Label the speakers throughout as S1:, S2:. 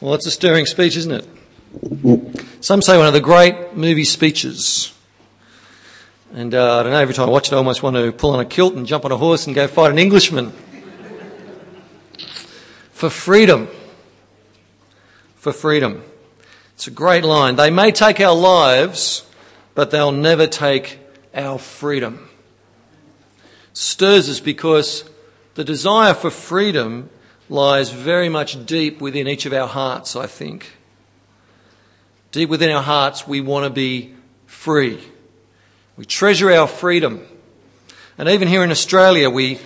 S1: Well, it's a stirring speech, isn't it? Some say one of the great movie speeches. And uh, I don't know, every time I watch it, I almost want to pull on a kilt and jump on a horse and go fight an Englishman. For freedom. For freedom. It's a great line. They may take our lives, but they'll never take our freedom. stirs us because the desire for freedom lies very much deep within each of our hearts, I think. Deep within our hearts, we want to be free. We treasure our freedom. And even here in Australia, we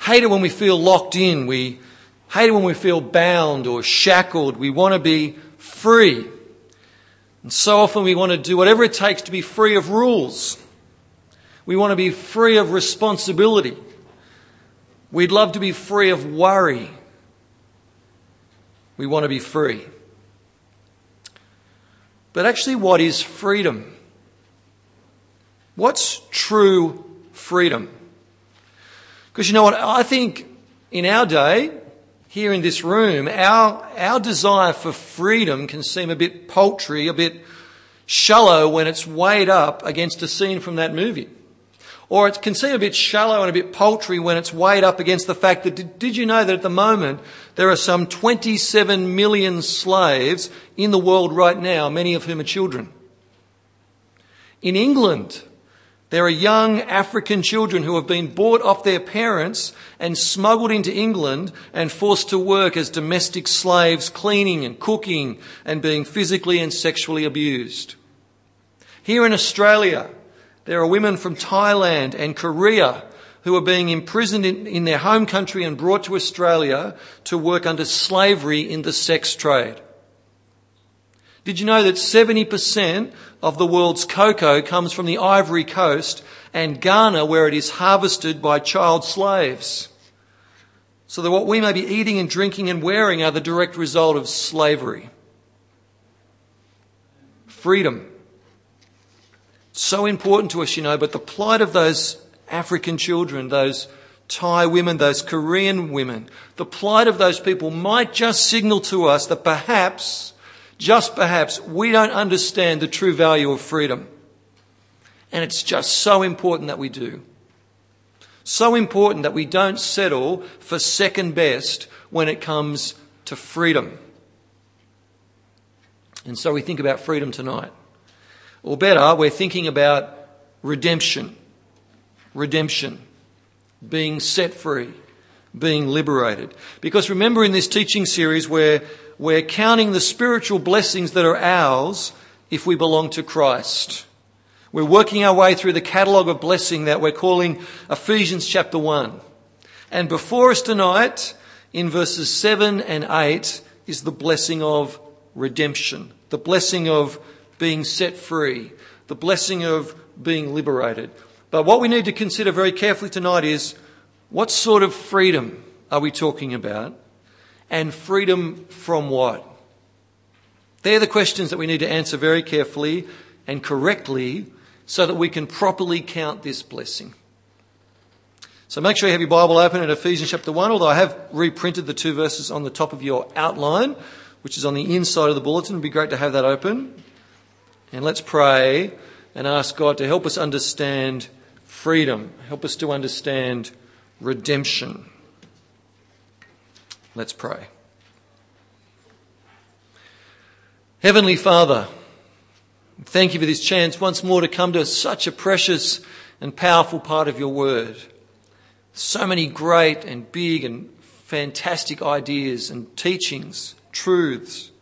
S1: hate it when we feel locked in. We hate it when we feel bound or shackled. We want to be free. And so often we want to do whatever it takes to be free of rules. We want to be free of responsibility. We'd love to be free of worry. We want to be free. But actually, what is freedom? What's true freedom? Because you know what? I think in our day, here in this room, our, our desire for freedom can seem a bit paltry, a bit shallow when it's weighed up against a scene from that movie. Or it can seem a bit shallow and a bit paltry when it's weighed up against the fact that did, did you know that at the moment there are some 27 million slaves in the world right now, many of whom are children? In England, there are young African children who have been bought off their parents and smuggled into England and forced to work as domestic slaves, cleaning and cooking and being physically and sexually abused. Here in Australia, there are women from Thailand and Korea who are being imprisoned in, in, their home country and brought to Australia to work under slavery in the sex trade. Did you know that 70% of the world's cocoa comes from the Ivory Coast and Ghana, where it is harvested by child slaves? So that what we may be eating and drinking and wearing are the direct result of slavery. Freedom so important to us, you know, but the plight of those African children, those Thai women, those Korean women, the plight of those people might just signal to us that perhaps, just perhaps, we don't understand the true value of freedom. And it's just so important that we do. So important that we don't settle for second best when it comes to freedom. And so we think about freedom tonight. Or better, we're thinking about redemption. Redemption. Being set free. Being liberated. Because remember in this teaching series where we're counting the spiritual blessings that are ours if we belong to Christ. We're working our way through the catalogue of blessing that we're calling Ephesians chapter 1. And before us tonight, in verses 7 and 8, is the blessing of redemption, the blessing of being set free, the blessing of being liberated. But what we need to consider very carefully tonight is what sort of freedom are we talking about? And freedom from what? They're the questions that we need to answer very carefully and correctly so that we can properly count this blessing. So make sure you have your Bible open at Ephesians chapter 1, although I have reprinted the two verses on the top of your outline, which is on the inside of the bulletin. It'd be great to have that open. And let's pray and ask God to help us understand freedom, help us to understand redemption. Let's pray. Heavenly Father, thank you for this chance once more to come to such a precious and powerful part of your word. So many great and big and fantastic ideas and teachings, truths.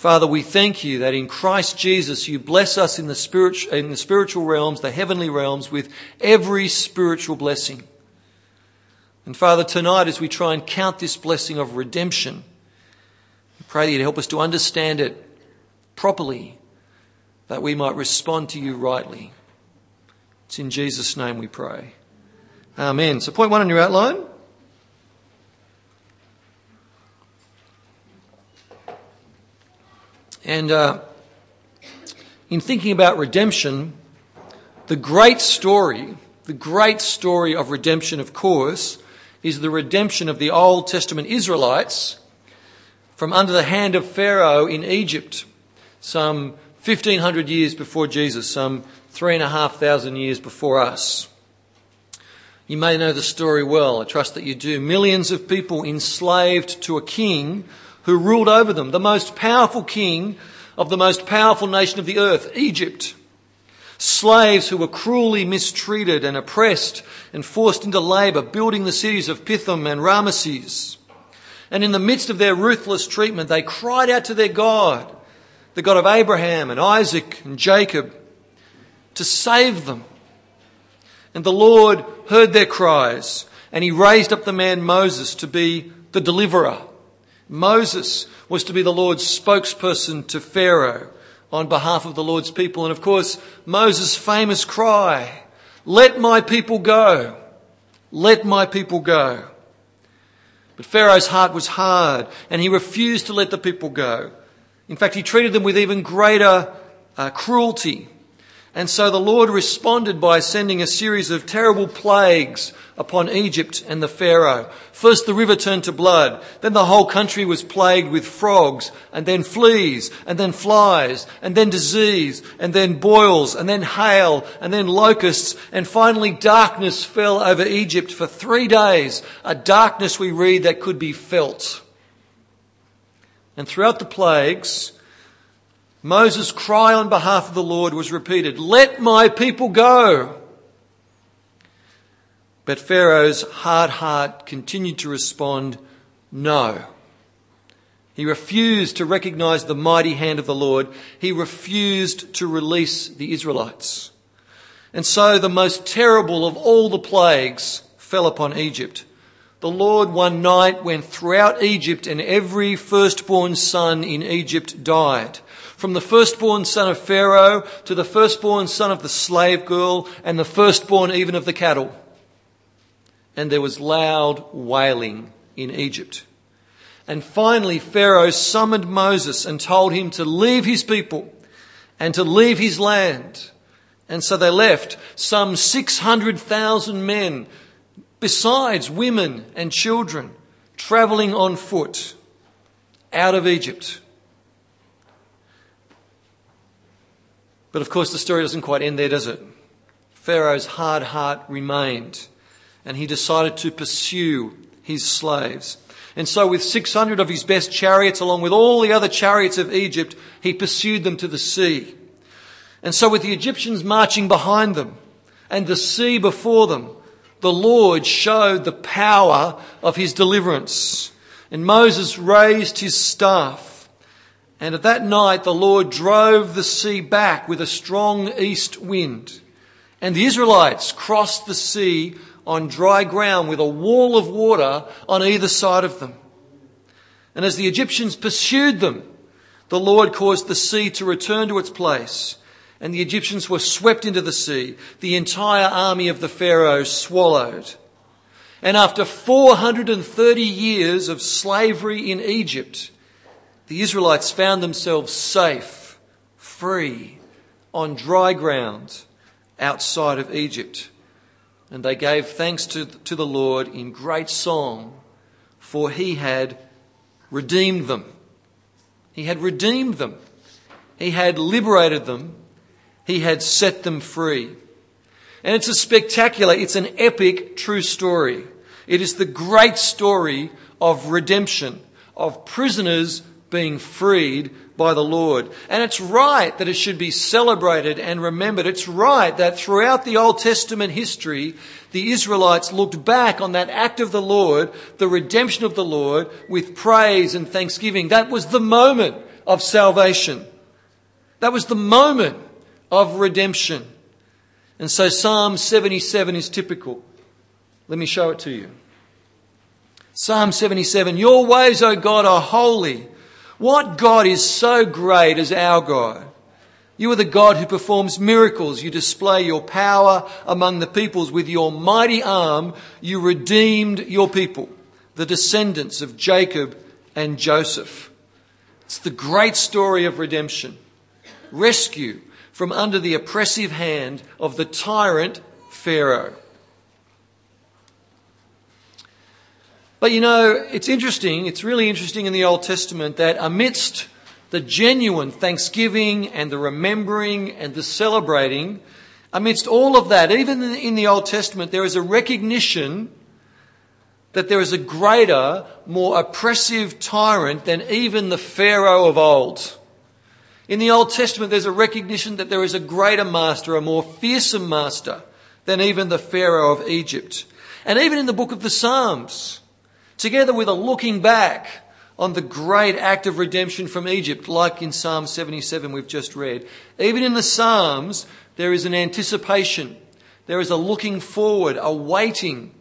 S1: Father, we thank you that in Christ Jesus you bless us in the, spiritual, in the spiritual realms, the heavenly realms, with every spiritual blessing. And Father, tonight as we try and count this blessing of redemption, we pray that you'd help us to understand it properly, that we might respond to you rightly. It's in Jesus' name we pray. Amen. So, point one on your outline And uh, in thinking about redemption, the great story, the great story of redemption, of course, is the redemption of the Old Testament Israelites from under the hand of Pharaoh in Egypt some 1500 years before Jesus, some three and a half thousand years before us. You may know the story well. I trust that you do. Millions of people enslaved to a king who ruled over them, the most powerful king of the most powerful nation of the earth, Egypt. Slaves who were cruelly mistreated and oppressed and forced into labour, building the cities of Pithom and Ramesses. And in the midst of their ruthless treatment, they cried out to their God, the God of Abraham and Isaac and Jacob, to save them. And the Lord heard their cries, and he raised up the man Moses to be the deliverer. Moses was to be the Lord's spokesperson to Pharaoh on behalf of the Lord's people. And of course, Moses' famous cry, let my people go. Let my people go. But Pharaoh's heart was hard and he refused to let the people go. In fact, he treated them with even greater uh, cruelty. And so the Lord responded by sending a series of terrible plagues upon Egypt and the Pharaoh. First the river turned to blood, then the whole country was plagued with frogs, and then fleas, and then flies, and then disease, and then boils, and then hail, and then locusts, and finally darkness fell over Egypt for three days, a darkness we read that could be felt. And throughout the plagues, Moses' cry on behalf of the Lord was repeated, Let my people go. But Pharaoh's hard heart continued to respond, No. He refused to recognize the mighty hand of the Lord. He refused to release the Israelites. And so the most terrible of all the plagues fell upon Egypt. The Lord one night went throughout Egypt and every firstborn son in Egypt died from the firstborn son of Pharaoh to the firstborn son of the slave girl and the firstborn even of the cattle. And there was loud wailing in Egypt. And finally, Pharaoh summoned Moses and told him to leave his people and to leave his land. And so they left some 600,000 men, besides women and children, traveling on foot out of Egypt. But of course, the story doesn't quite end there, does it? Pharaoh's hard heart remained, and he decided to pursue his slaves. And so, with 600 of his best chariots, along with all the other chariots of Egypt, he pursued them to the sea. And so, with the Egyptians marching behind them and the sea before them, the Lord showed the power of his deliverance. And Moses raised his staff and at that night the Lord drove the sea back with a strong east wind. And the Israelites crossed the sea on dry ground with a wall of water on either side of them. And as the Egyptians pursued them, the Lord caused the sea to return to its place, and the Egyptians were swept into the sea, the entire army of the Pharaoh swallowed. And after 430 years of slavery in Egypt, the Israelites found themselves safe, free, on dry ground outside of Egypt. And they gave thanks to, to the Lord in great song, for he had redeemed them. He had redeemed them. He had liberated them. He had set them free. And it's a spectacular, it's an epic true story. It is the great story of redemption, of prisoners being freed by the Lord. And it's right that it should be celebrated and remembered. It's right that throughout the Old Testament history, the Israelites looked back on that act of the Lord, the redemption of the Lord, with praise and thanksgiving. That was the moment of salvation. That was the moment of redemption. And so Psalm 77 is typical. Let me show it to you. Psalm 77 Your ways, O God, are holy. What God is so great as our God? You are the God who performs miracles. You display your power among the peoples. With your mighty arm, you redeemed your people, the descendants of Jacob and Joseph. It's the great story of redemption. Rescue from under the oppressive hand of the tyrant Pharaoh. But you know, it's interesting, it's really interesting in the Old Testament that amidst the genuine thanksgiving and the remembering and the celebrating, amidst all of that, even in the Old Testament, there is a recognition that there is a greater, more oppressive tyrant than even the Pharaoh of old. In the Old Testament, there's a recognition that there is a greater master, a more fearsome master than even the Pharaoh of Egypt. And even in the book of the Psalms, together with a looking back on the great act of redemption from Egypt, like in Psalm 77 we've just read, even in the Psalms, there is an anticipation. There is a looking forward, a waiting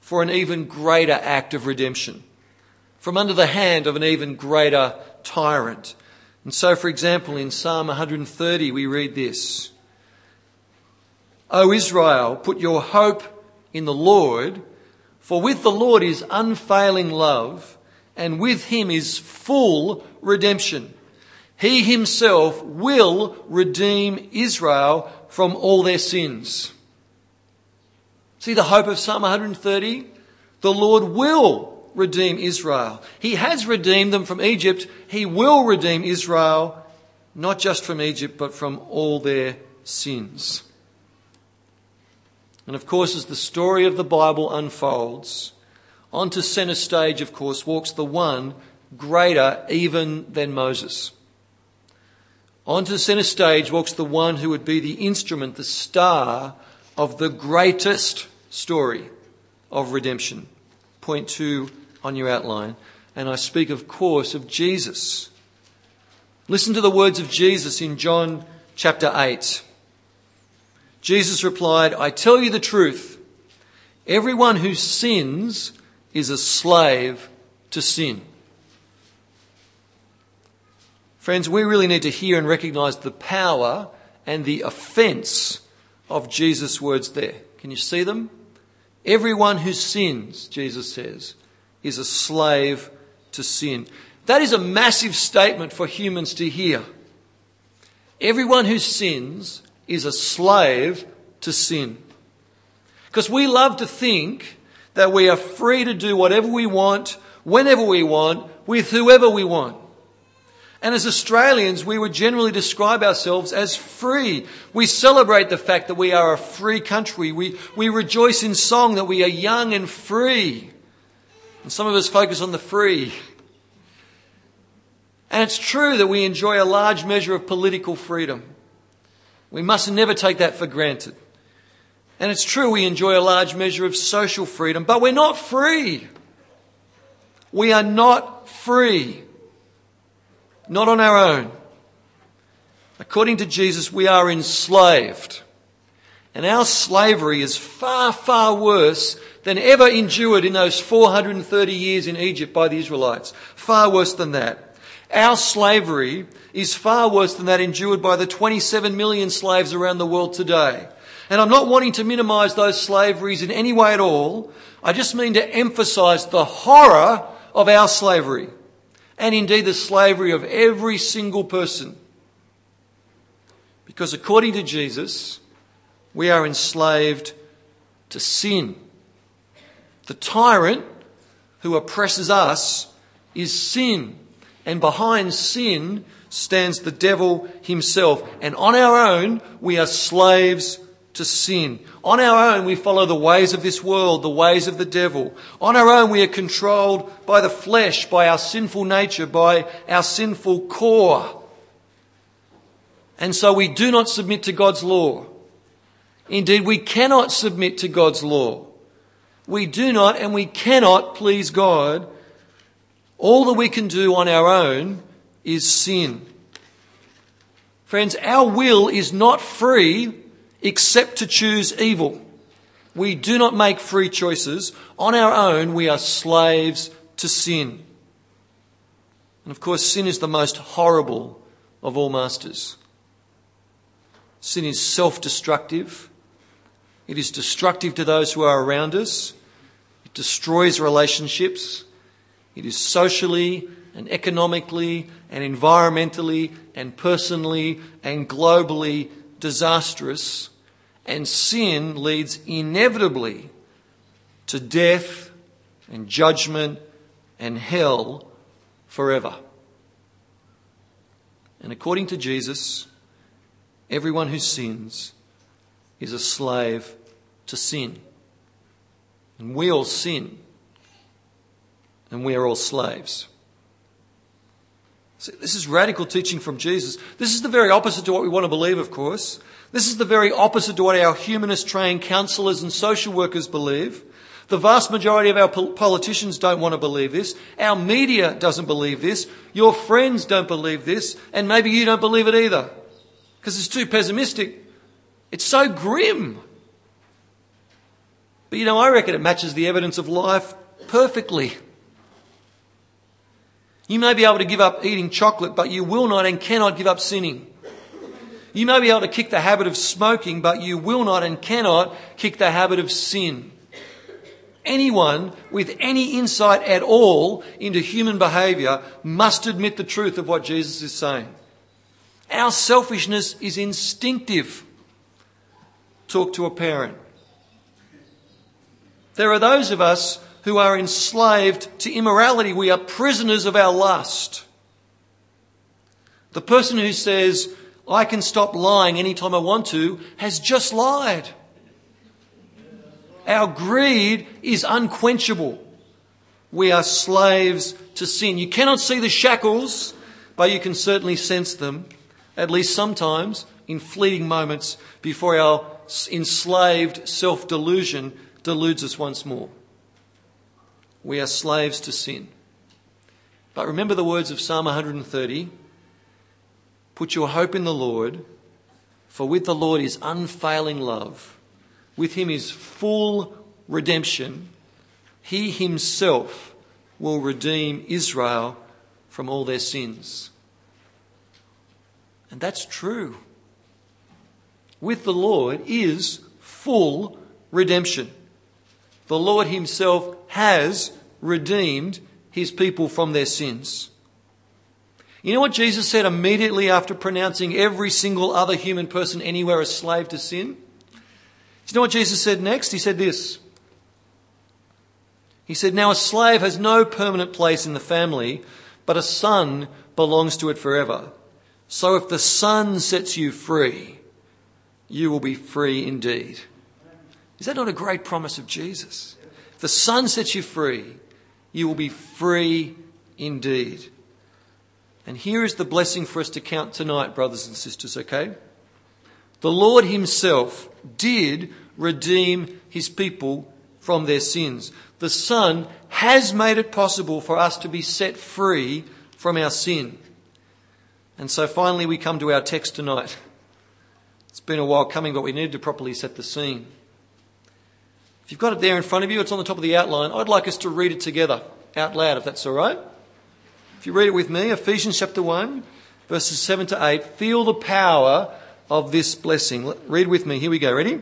S1: for an even greater act of redemption from under the hand of an even greater tyrant. And so, for example, in Psalm 130, we read this O Israel, put your hope in the Lord, for with the Lord is unfailing love, and with him is full redemption. He himself will redeem Israel from all their sins. See the hope of Psalm 130? The Lord will redeem Israel. He has redeemed them from Egypt. He will redeem Israel, not just from Egypt, but from all their sins. And of course, as the story of the Bible unfolds, onto centre stage, of course, walks the one greater even than Moses. Onto the centre stage walks the one who would be the instrument, the star of the greatest story of redemption. Point two on your outline. And I speak, of course, of Jesus. Listen to the words of Jesus in John chapter 8. Jesus replied, I tell you the truth. Everyone who sins is a slave to sin. Friends, we really need to hear and recognize the power and the offense of Jesus' words there. Can you see them? Everyone who sins, Jesus says, is a slave to sin. That is a massive statement for humans to hear. Everyone who sins is a slave to sin. Because we love to think that we are free to do whatever we want, whenever we want, with whoever we want. And as Australians, we would generally describe ourselves as free. We celebrate the fact that we are a free country. We, we rejoice in song that we are young and free. And some of us focus on the free. And it's true that we enjoy a large measure of political freedom. We must never take that for granted. And it's true we enjoy a large measure of social freedom, but we're not free. We are not free not on our own. According to Jesus, we are enslaved. And our slavery is far, far worse than ever endured in those 430 years in Egypt by the Israelites. Far worse than that. Our slavery is far worse than that endured by the 27 million slaves around the world today. And I'm not wanting to minimize those slaveries in any way at all. I just mean to emphasize the horror of our slavery and indeed the slavery of every single person. Because according to Jesus, we are enslaved to sin. The tyrant who oppresses us is sin. And behind sin stands the devil himself. And on our own, we are slaves to sin. On our own, we follow the ways of this world, the ways of the devil. On our own, we are controlled by the flesh, by our sinful nature, by our sinful core. And so we do not submit to God's law. Indeed, we cannot submit to God's law. We do not and we cannot please God. All that we can do on our own is sin. Friends, our will is not free except to choose evil. We do not make free choices. On our own, we are slaves to sin. And of course, sin is the most horrible of all masters. Sin is self destructive. It is destructive to those who are around us. It destroys relationships. It is socially and economically and environmentally and personally and globally disastrous, and sin leads inevitably to death and judgment and hell forever. And according to Jesus, everyone who sins is a slave to sin. And we all sin. And we are all slaves. See, this is radical teaching from Jesus. This is the very opposite to what we want to believe, of course. This is the very opposite to what our humanist trained counselors and social workers believe. The vast majority of our politicians don't want to believe this. Our media doesn't believe this. Your friends don't believe this. And maybe you don't believe it either. Because it's too pessimistic. It's so grim. But you know, I reckon it matches the evidence of life perfectly. You may be able to give up eating chocolate, but you will not and cannot give up sinning. You may be able to kick the habit of smoking, but you will not and cannot kick the habit of sin anyone with any insight at all into human behavior must admit the truth of what Jesus is saying. Our selfishness is instinctive. Talk to a parent. There are those of us who are enslaved to immorality. We are prisoners of our lust. The person who says, I can stop lying anytime I want to, has just lied. Our greed is unquenchable. We are slaves to sin. You cannot see the shackles, but you can certainly sense them, at least sometimes, in fleeting moments before our enslaved self delusion deludes us once more. We are slaves to sin. But remember the words of Psalm 130 Put your hope in the Lord, for with the Lord is unfailing love with him is full redemption. He himself will redeem Israel from all their sins. And that's true. With the Lord is full redemption. The Lord Himself has redeemed His people from their sins. You know what Jesus said immediately after pronouncing every single other human person anywhere a slave to sin? Do you know what Jesus said next? He said this. He said, Now a slave has no permanent place in the family, but a son belongs to it forever. So if the son sets you free, you will be free indeed. Is that not a great promise of Jesus? If the son sets you free, you will be free indeed. And here is the blessing for us to count tonight, brothers and sisters, okay? The Lord Himself did redeem His people from their sins. The Son has made it possible for us to be set free from our sin. And so finally, we come to our text tonight. It's been a while coming, but we need to properly set the scene. If you've got it there in front of you, it's on the top of the outline. I'd like us to read it together out loud, if that's all right. If you read it with me, Ephesians chapter 1, verses 7 to 8, feel the power of this blessing. Read with me. Here we go. Ready?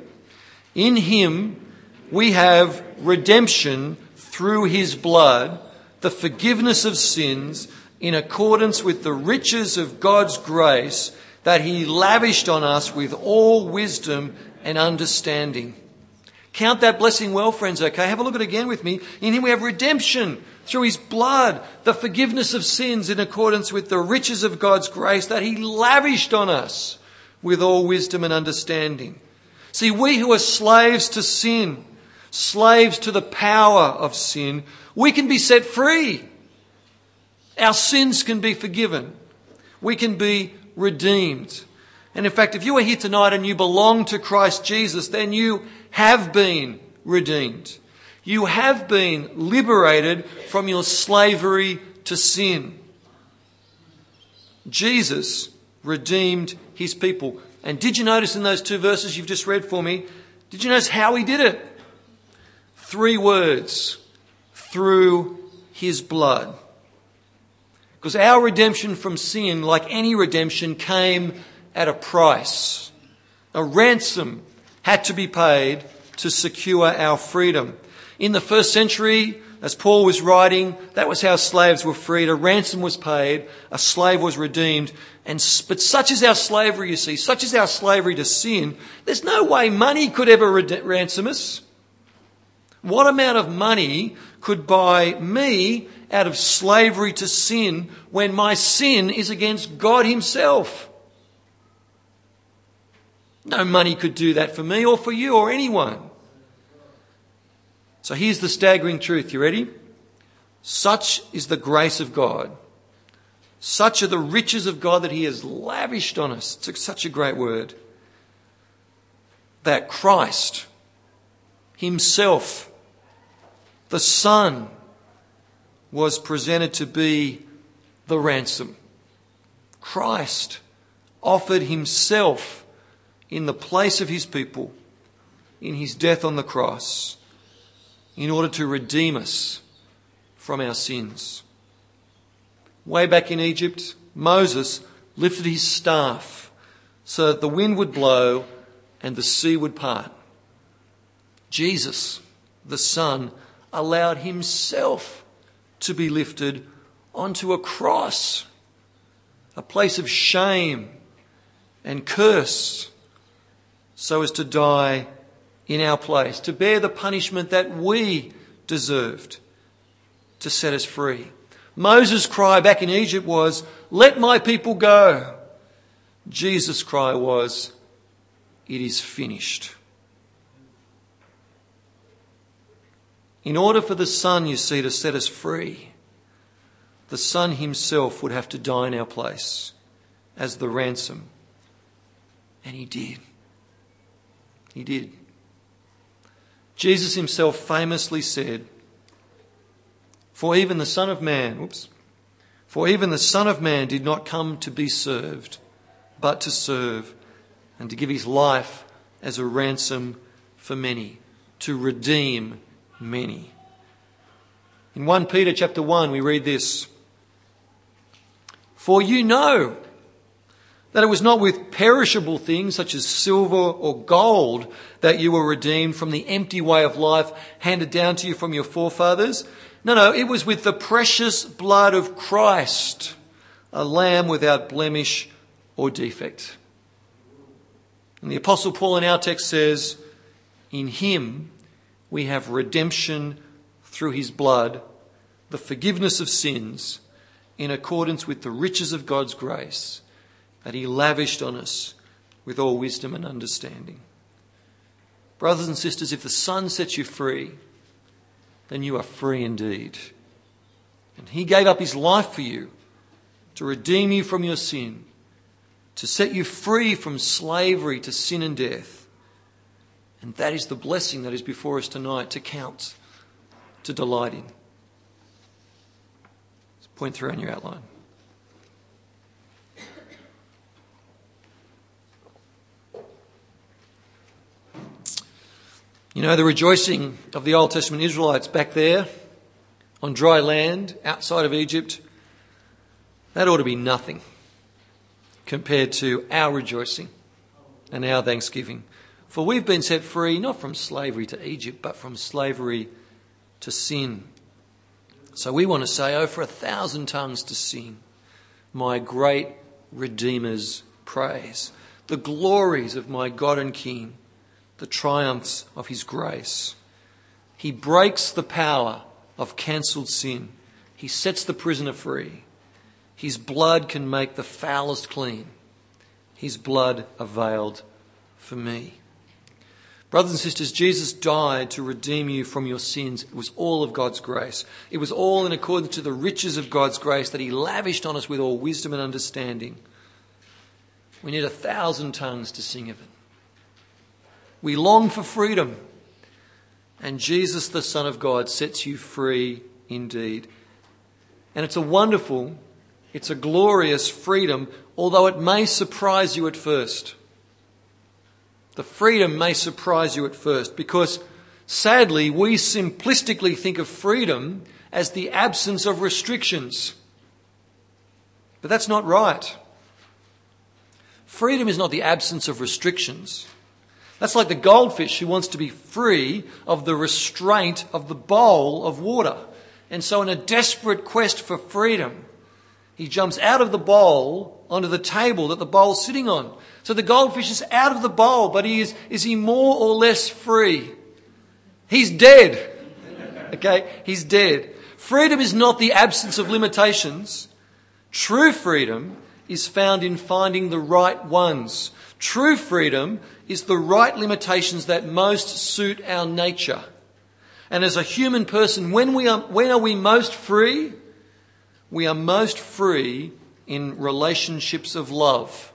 S1: In him we have redemption through his blood, the forgiveness of sins in accordance with the riches of God's grace that he lavished on us with all wisdom and understanding. Count that blessing well, friends, okay? Have a look at it again with me. In him we have redemption through his blood, the forgiveness of sins in accordance with the riches of God's grace that he lavished on us with all wisdom and understanding. See, we who are slaves to sin, slaves to the power of sin, we can be set free. Our sins can be forgiven. We can be redeemed. And in fact, if you are here tonight and you belong to Christ Jesus, then you have been redeemed. You have been liberated from your slavery to sin. Jesus redeemed his people. And did you notice in those two verses you've just read for me, did you notice how he did it? Three words through his blood. Because our redemption from sin, like any redemption, came at a price. A ransom had to be paid to secure our freedom. In the first century, as Paul was writing, that was how slaves were freed. A ransom was paid, a slave was redeemed. And, but such is our slavery, you see, such is our slavery to sin, there's no way money could ever ransom us. What amount of money could buy me out of slavery to sin when my sin is against God Himself. No money could do that for me or for you or anyone. So here's the staggering truth. You ready? Such is the grace of God. Such are the riches of God that He has lavished on us. It's such a great word. That Christ Himself, the Son, was presented to be the ransom. Christ offered Himself in the place of His people in His death on the cross in order to redeem us from our sins. Way back in Egypt, Moses lifted his staff so that the wind would blow and the sea would part. Jesus, the Son, allowed himself to be lifted onto a cross, a place of shame and curse, so as to die in our place, to bear the punishment that we deserved, to set us free. Moses' cry back in Egypt was, Let my people go. Jesus' cry was, It is finished. In order for the Son, you see, to set us free, the Son himself would have to die in our place as the ransom. And he did. He did. Jesus himself famously said, For even the Son of Man, whoops, for even the Son of Man did not come to be served, but to serve and to give his life as a ransom for many, to redeem many. In 1 Peter chapter 1, we read this For you know that it was not with perishable things such as silver or gold that you were redeemed from the empty way of life handed down to you from your forefathers. No, no, it was with the precious blood of Christ, a lamb without blemish or defect. And the Apostle Paul in our text says, In him we have redemption through his blood, the forgiveness of sins, in accordance with the riches of God's grace that He lavished on us with all wisdom and understanding. Brothers and sisters, if the Son sets you free, then you are free indeed. And He gave up His life for you to redeem you from your sin, to set you free from slavery to sin and death. And that is the blessing that is before us tonight to count, to delight in. point three on your outline. You know, the rejoicing of the Old Testament Israelites back there on dry land outside of Egypt, that ought to be nothing compared to our rejoicing and our thanksgiving. For we've been set free not from slavery to Egypt, but from slavery to sin. So we want to say, oh, for a thousand tongues to sing my great Redeemer's praise, the glories of my God and King the triumphs of His grace. He breaks the power of cancelled sin. He sets the prisoner free. His blood can make the foulest clean. His blood availed for me. Brothers and sisters, Jesus died to redeem you from your sins. It was all of God's grace. It was all in accordance to the riches of God's grace that He lavished on us with all wisdom and understanding. We need a thousand tongues to sing of it. We long for freedom. And Jesus, the Son of God, sets you free indeed. And it's a wonderful, it's a glorious freedom, although it may surprise you at first. The freedom may surprise you at first because sadly we simplistically think of freedom as the absence of restrictions. But that's not right. Freedom is not the absence of restrictions. That's like the goldfish who wants to be free of the restraint of the bowl of water. And so, in a desperate quest for freedom, he jumps out of the bowl onto the table that the bowl's sitting on. So the goldfish is out of the bowl, but he is, is he more or less free? He's dead. Okay? He's dead. Freedom is not the absence of limitations. True freedom is found in finding the right ones. True freedom is the right limitations that most suit our nature. And as a human person, when, we are, when are we most free? We are most free in relationships of love.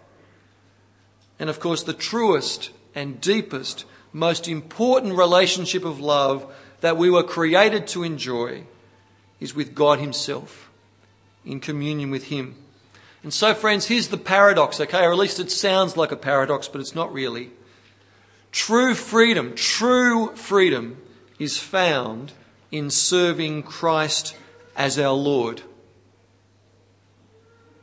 S1: And of course, the truest and deepest, most important relationship of love that we were created to enjoy is with God Himself, in communion with Him. And so, friends, here's the paradox, okay? Or at least it sounds like a paradox, but it's not really. True freedom, true freedom is found in serving Christ as our Lord.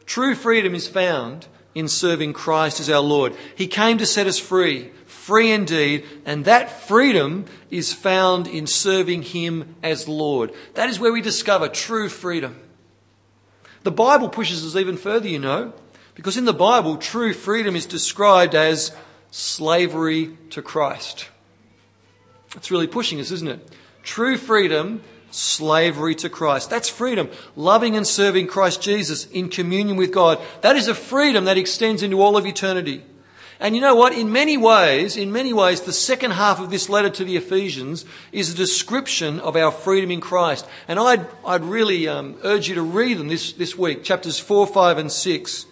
S1: True freedom is found in serving Christ as our Lord. He came to set us free, free indeed, and that freedom is found in serving Him as Lord. That is where we discover true freedom. The Bible pushes us even further, you know, because in the Bible, true freedom is described as slavery to Christ. It's really pushing us, isn't it? True freedom slavery to Christ. That's freedom. Loving and serving Christ Jesus in communion with God. That is a freedom that extends into all of eternity. And you know what? In many ways, in many ways, the second half of this letter to the Ephesians is a description of our freedom in Christ. And I'd, I'd really um, urge you to read them this, this week, chapters 4, 5, and 6.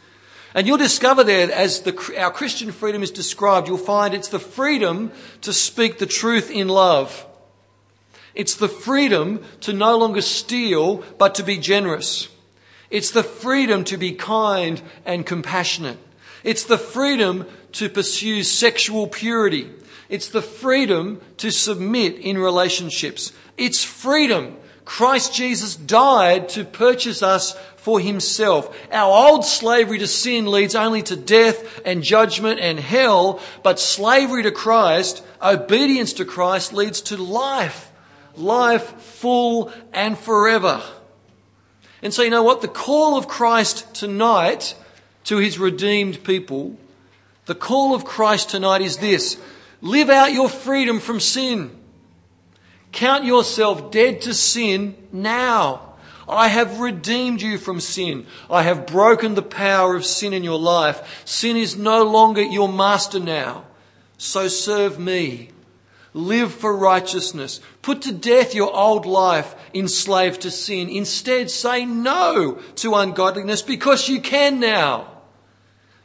S1: And you'll discover there, as the, our Christian freedom is described, you'll find it's the freedom to speak the truth in love. It's the freedom to no longer steal, but to be generous. It's the freedom to be kind and compassionate. It's the freedom to pursue sexual purity. It's the freedom to submit in relationships. It's freedom. Christ Jesus died to purchase us for himself. Our old slavery to sin leads only to death and judgment and hell, but slavery to Christ, obedience to Christ leads to life life full and forever. And so, you know what? The call of Christ tonight to his redeemed people, the call of Christ tonight is this live out your freedom from sin. Count yourself dead to sin now. I have redeemed you from sin. I have broken the power of sin in your life. Sin is no longer your master now. So serve me. Live for righteousness. Put to death your old life enslaved to sin. Instead, say no to ungodliness because you can now.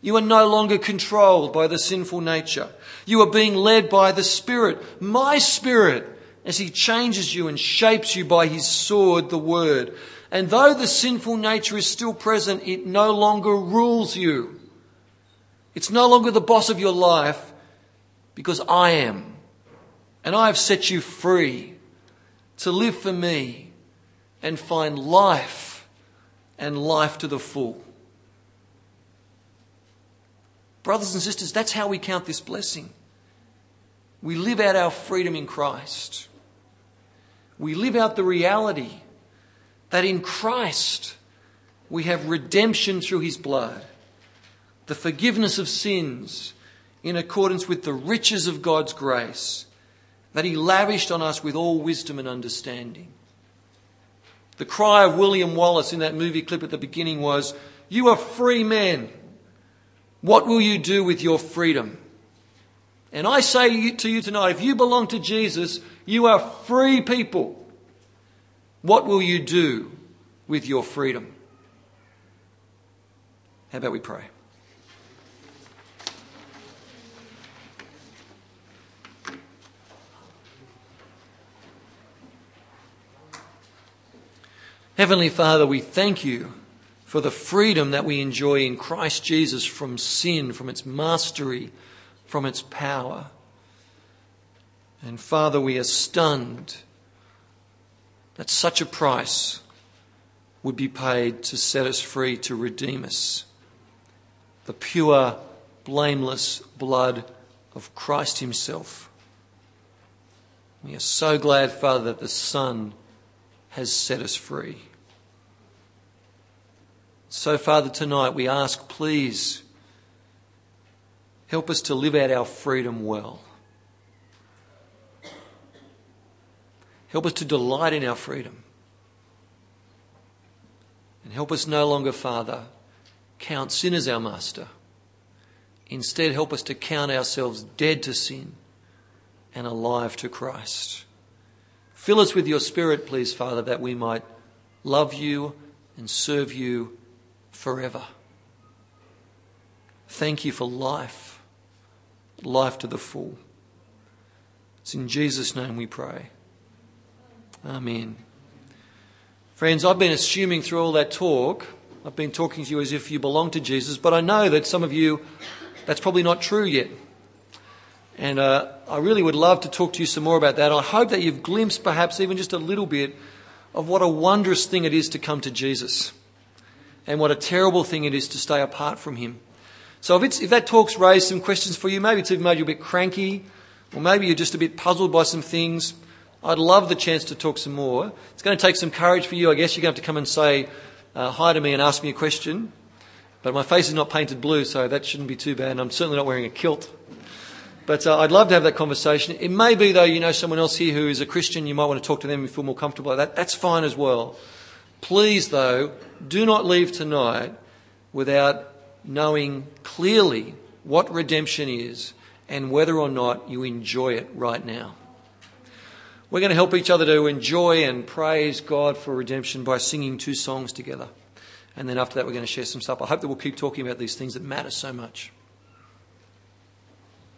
S1: You are no longer controlled by the sinful nature. You are being led by the Spirit, my Spirit, as He changes you and shapes you by His sword, the Word. And though the sinful nature is still present, it no longer rules you. It's no longer the boss of your life because I am. And I have set you free to live for me and find life and life to the full. Brothers and sisters, that's how we count this blessing. We live out our freedom in Christ. We live out the reality that in Christ we have redemption through his blood, the forgiveness of sins in accordance with the riches of God's grace that he lavished on us with all wisdom and understanding. The cry of William Wallace in that movie clip at the beginning was, You are free men. What will you do with your freedom? And I say to you tonight, if you belong to Jesus, you are free people. What will you do with your freedom? How about we pray? Heavenly Father, we thank you for the freedom that we enjoy in Christ Jesus from sin, from its mastery, from its power. And Father, we are stunned that such a price would be paid to set us free, to redeem us. The pure, blameless blood of Christ Himself. We are so glad, Father, that the Son has set us free. So, Father, tonight we ask, please, help us to live out our freedom well. Help us to delight in our freedom. And help us no longer, Father, count sin as our master. Instead, help us to count ourselves dead to sin and alive to Christ. Fill us with your Spirit, please, Father, that we might love you and serve you forever. Thank you for life, life to the full. It's in Jesus' name we pray. Amen. Friends, I've been assuming through all that talk, I've been talking to you as if you belong to Jesus, but I know that some of you, that's probably not true yet. And uh, I really would love to talk to you some more about that. I hope that you've glimpsed perhaps even just a little bit of what a wondrous thing it is to come to Jesus and what a terrible thing it is to stay apart from Him. So if, if that talk's raised some questions for you, maybe it's even made you a bit cranky, or maybe you're just a bit puzzled by some things, I'd love the chance to talk some more. It's going to take some courage for you, I guess. You're going to have to come and say uh, hi to me and ask me a question. But my face is not painted blue, so that shouldn't be too bad. And I'm certainly not wearing a kilt. But uh, I'd love to have that conversation. It may be, though, you know someone else here who is a Christian, you might want to talk to them and feel more comfortable. That, that's fine as well. Please, though, do not leave tonight without knowing clearly what redemption is and whether or not you enjoy it right now. We're going to help each other to enjoy and praise God for redemption by singing two songs together. And then after that, we're going to share some stuff. I hope that we'll keep talking about these things that matter so much.